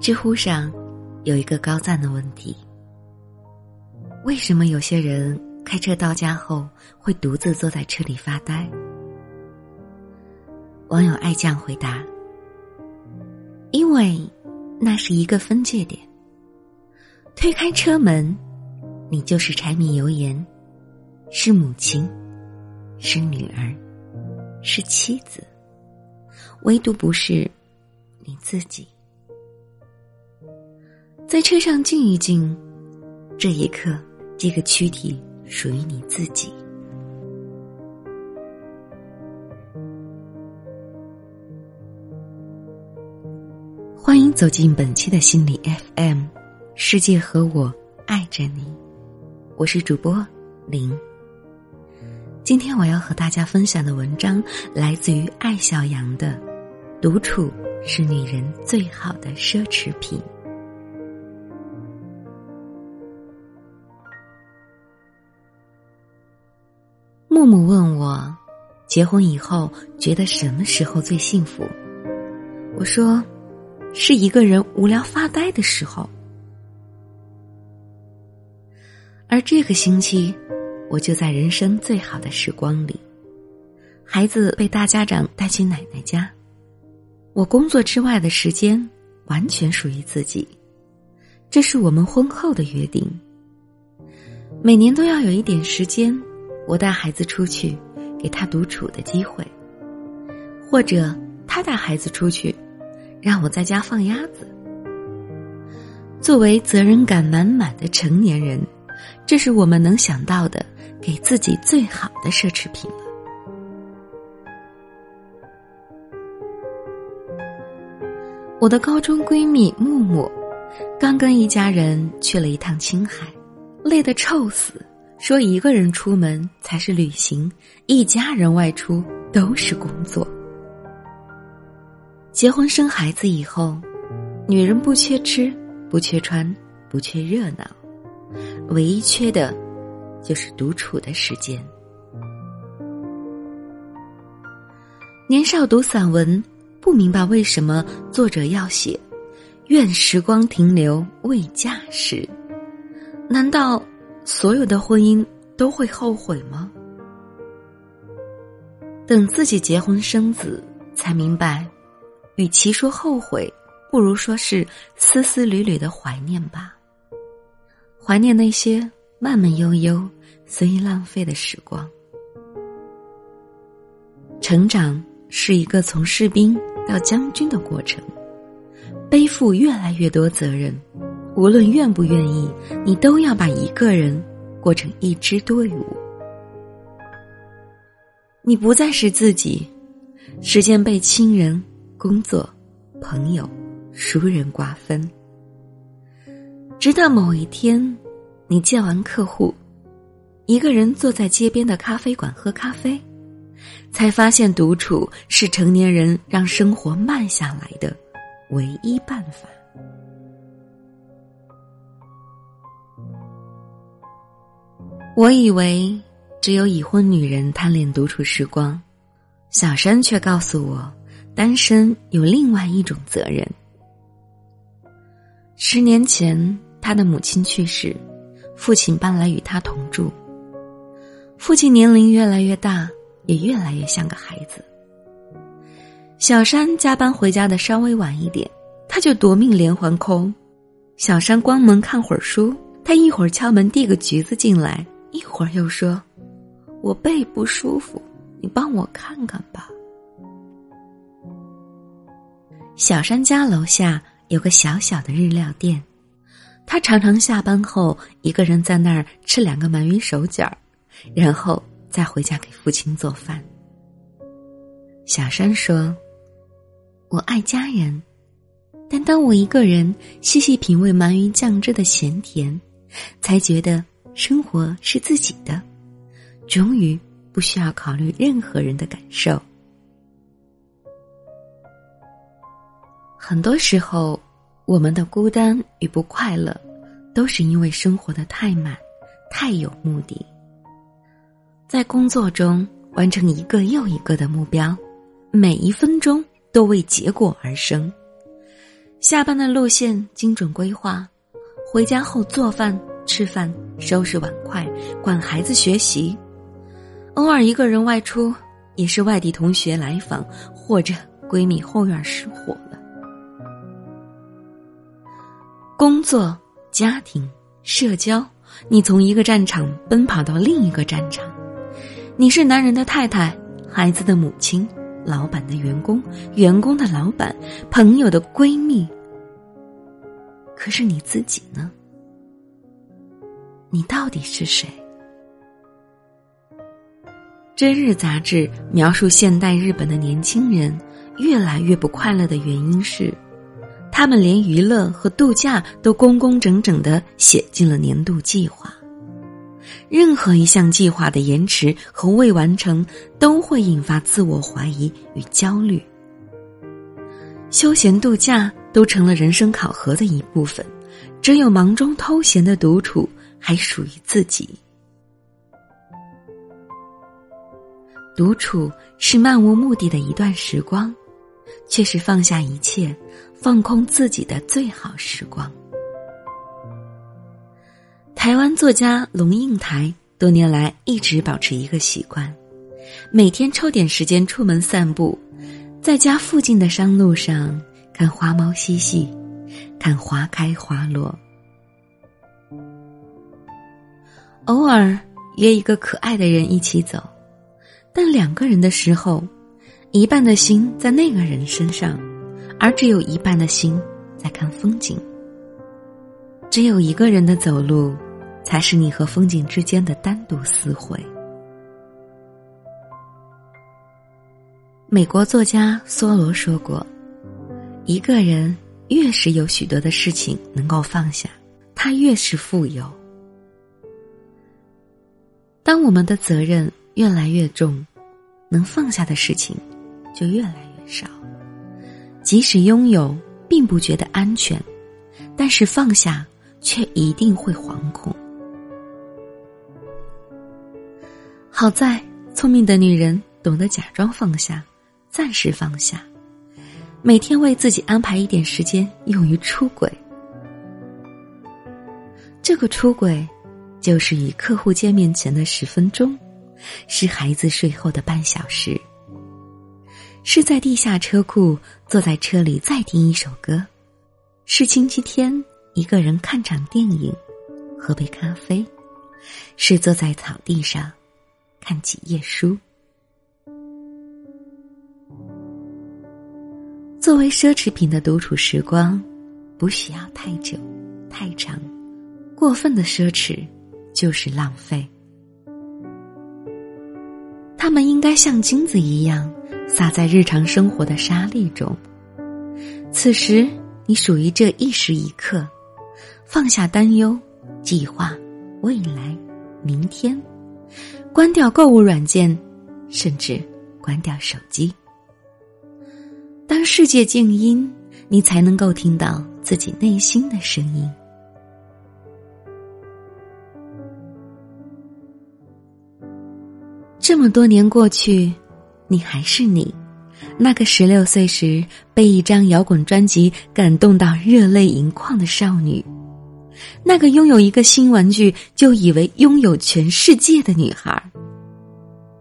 知乎上有一个高赞的问题：为什么有些人开车到家后会独自坐在车里发呆？网友爱酱回答：“因为那是一个分界点。推开车门，你就是柴米油盐，是母亲，是女儿，是妻子，唯独不是你自己。”在车上静一静，这一刻，这个躯体属于你自己。欢迎走进本期的心理 FM，世界和我爱着你，我是主播林。今天我要和大家分享的文章来自于艾小阳的《独处是女人最好的奢侈品》。木木问我，结婚以后觉得什么时候最幸福？我说，是一个人无聊发呆的时候。而这个星期，我就在人生最好的时光里，孩子被大家长带去奶奶家，我工作之外的时间完全属于自己，这是我们婚后的约定。每年都要有一点时间。我带孩子出去，给他独处的机会；或者他带孩子出去，让我在家放鸭子。作为责任感满满的成年人，这是我们能想到的给自己最好的奢侈品了。我的高中闺蜜木木，刚跟一家人去了一趟青海，累得臭死。说一个人出门才是旅行，一家人外出都是工作。结婚生孩子以后，女人不缺吃，不缺穿，不缺热闹，唯一缺的，就是独处的时间。年少读散文，不明白为什么作者要写“愿时光停留未嫁时”，难道？所有的婚姻都会后悔吗？等自己结婚生子，才明白，与其说后悔，不如说是丝丝缕缕的怀念吧。怀念那些慢慢悠悠、随意浪费的时光。成长是一个从士兵到将军的过程，背负越来越多责任。无论愿不愿意，你都要把一个人过成一支队伍。你不再是自己，时间被亲人、工作、朋友、熟人瓜分。直到某一天，你见完客户，一个人坐在街边的咖啡馆喝咖啡，才发现独处是成年人让生活慢下来的唯一办法。我以为只有已婚女人贪恋独处时光，小山却告诉我，单身有另外一种责任。十年前，他的母亲去世，父亲搬来与他同住。父亲年龄越来越大，也越来越像个孩子。小山加班回家的稍微晚一点，他就夺命连环空。小山关门看会儿书，他一会儿敲门递个橘子进来。一会儿又说：“我背不舒服，你帮我看看吧。”小山家楼下有个小小的日料店，他常常下班后一个人在那儿吃两个鳗鱼手卷儿，然后再回家给父亲做饭。小山说：“我爱家人，但当我一个人细细品味鳗鱼酱汁的咸甜，才觉得。”生活是自己的，终于不需要考虑任何人的感受。很多时候，我们的孤单与不快乐，都是因为生活的太满，太有目的。在工作中完成一个又一个的目标，每一分钟都为结果而生。下班的路线精准规划，回家后做饭、吃饭、收拾碗筷、管孩子学习，偶尔一个人外出，也是外地同学来访或者闺蜜后院失火了。工作、家庭、社交，你从一个战场奔跑到另一个战场。你是男人的太太，孩子的母亲，老板的员工，员工的老板，朋友的闺蜜。可是你自己呢？你到底是谁？真日杂志描述现代日本的年轻人越来越不快乐的原因是，他们连娱乐和度假都工工整整的写进了年度计划。任何一项计划的延迟和未完成，都会引发自我怀疑与焦虑。休闲度假都成了人生考核的一部分，只有忙中偷闲的独处还属于自己。独处是漫无目的的一段时光，却是放下一切、放空自己的最好时光。台湾作家龙应台多年来一直保持一个习惯，每天抽点时间出门散步，在家附近的山路上看花猫嬉戏，看花开花落。偶尔约一个可爱的人一起走，但两个人的时候，一半的心在那个人身上，而只有一半的心在看风景。只有一个人的走路。才是你和风景之间的单独私会。美国作家梭罗说过：“一个人越是有许多的事情能够放下，他越是富有。当我们的责任越来越重，能放下的事情就越来越少。即使拥有并不觉得安全，但是放下却一定会惶恐。”好在，聪明的女人懂得假装放下，暂时放下，每天为自己安排一点时间用于出轨。这个出轨，就是与客户见面前的十分钟，是孩子睡后的半小时，是在地下车库坐在车里再听一首歌，是星期天一个人看场电影，喝杯咖啡，是坐在草地上。看几页书。作为奢侈品的独处时光，不需要太久、太长。过分的奢侈就是浪费。他们应该像金子一样洒在日常生活的沙砾中。此时，你属于这一时一刻，放下担忧、计划、未来、明天。关掉购物软件，甚至关掉手机。当世界静音，你才能够听到自己内心的声音。这么多年过去，你还是你，那个十六岁时被一张摇滚专辑感动到热泪盈眶的少女。那个拥有一个新玩具就以为拥有全世界的女孩，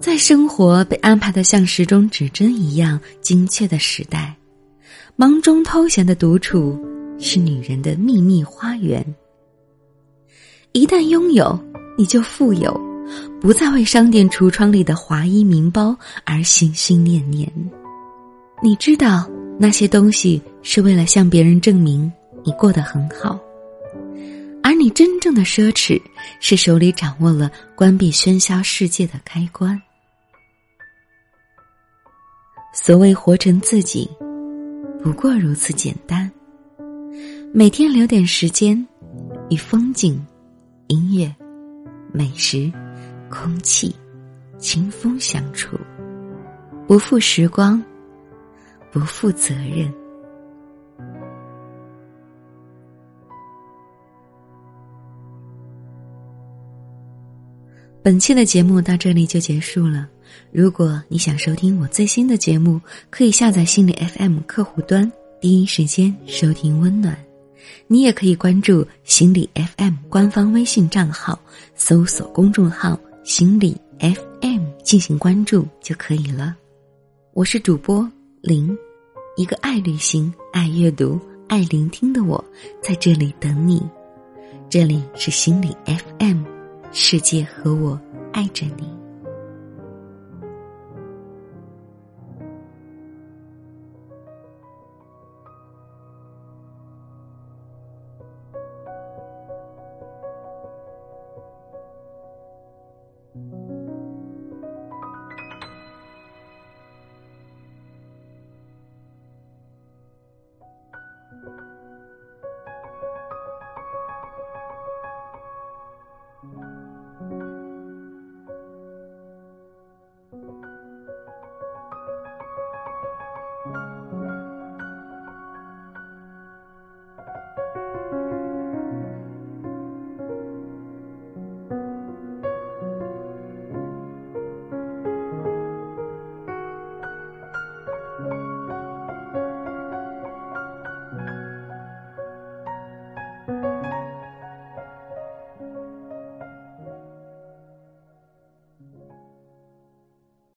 在生活被安排的像时钟指针一样精确的时代，忙中偷闲的独处是女人的秘密花园。一旦拥有，你就富有，不再为商店橱窗里的华衣名包而心心念念。你知道那些东西是为了向别人证明你过得很好。而你真正的奢侈，是手里掌握了关闭喧嚣世界的开关。所谓活成自己，不过如此简单。每天留点时间，与风景、音乐、美食、空气、清风相处，不负时光，不负责任。本期的节目到这里就结束了。如果你想收听我最新的节目，可以下载心理 FM 客户端，第一时间收听温暖。你也可以关注心理 FM 官方微信账号，搜索公众号“心理 FM” 进行关注就可以了。我是主播林，一个爱旅行、爱阅读、爱聆听的我，在这里等你。这里是心理 FM，世界和我爱着你。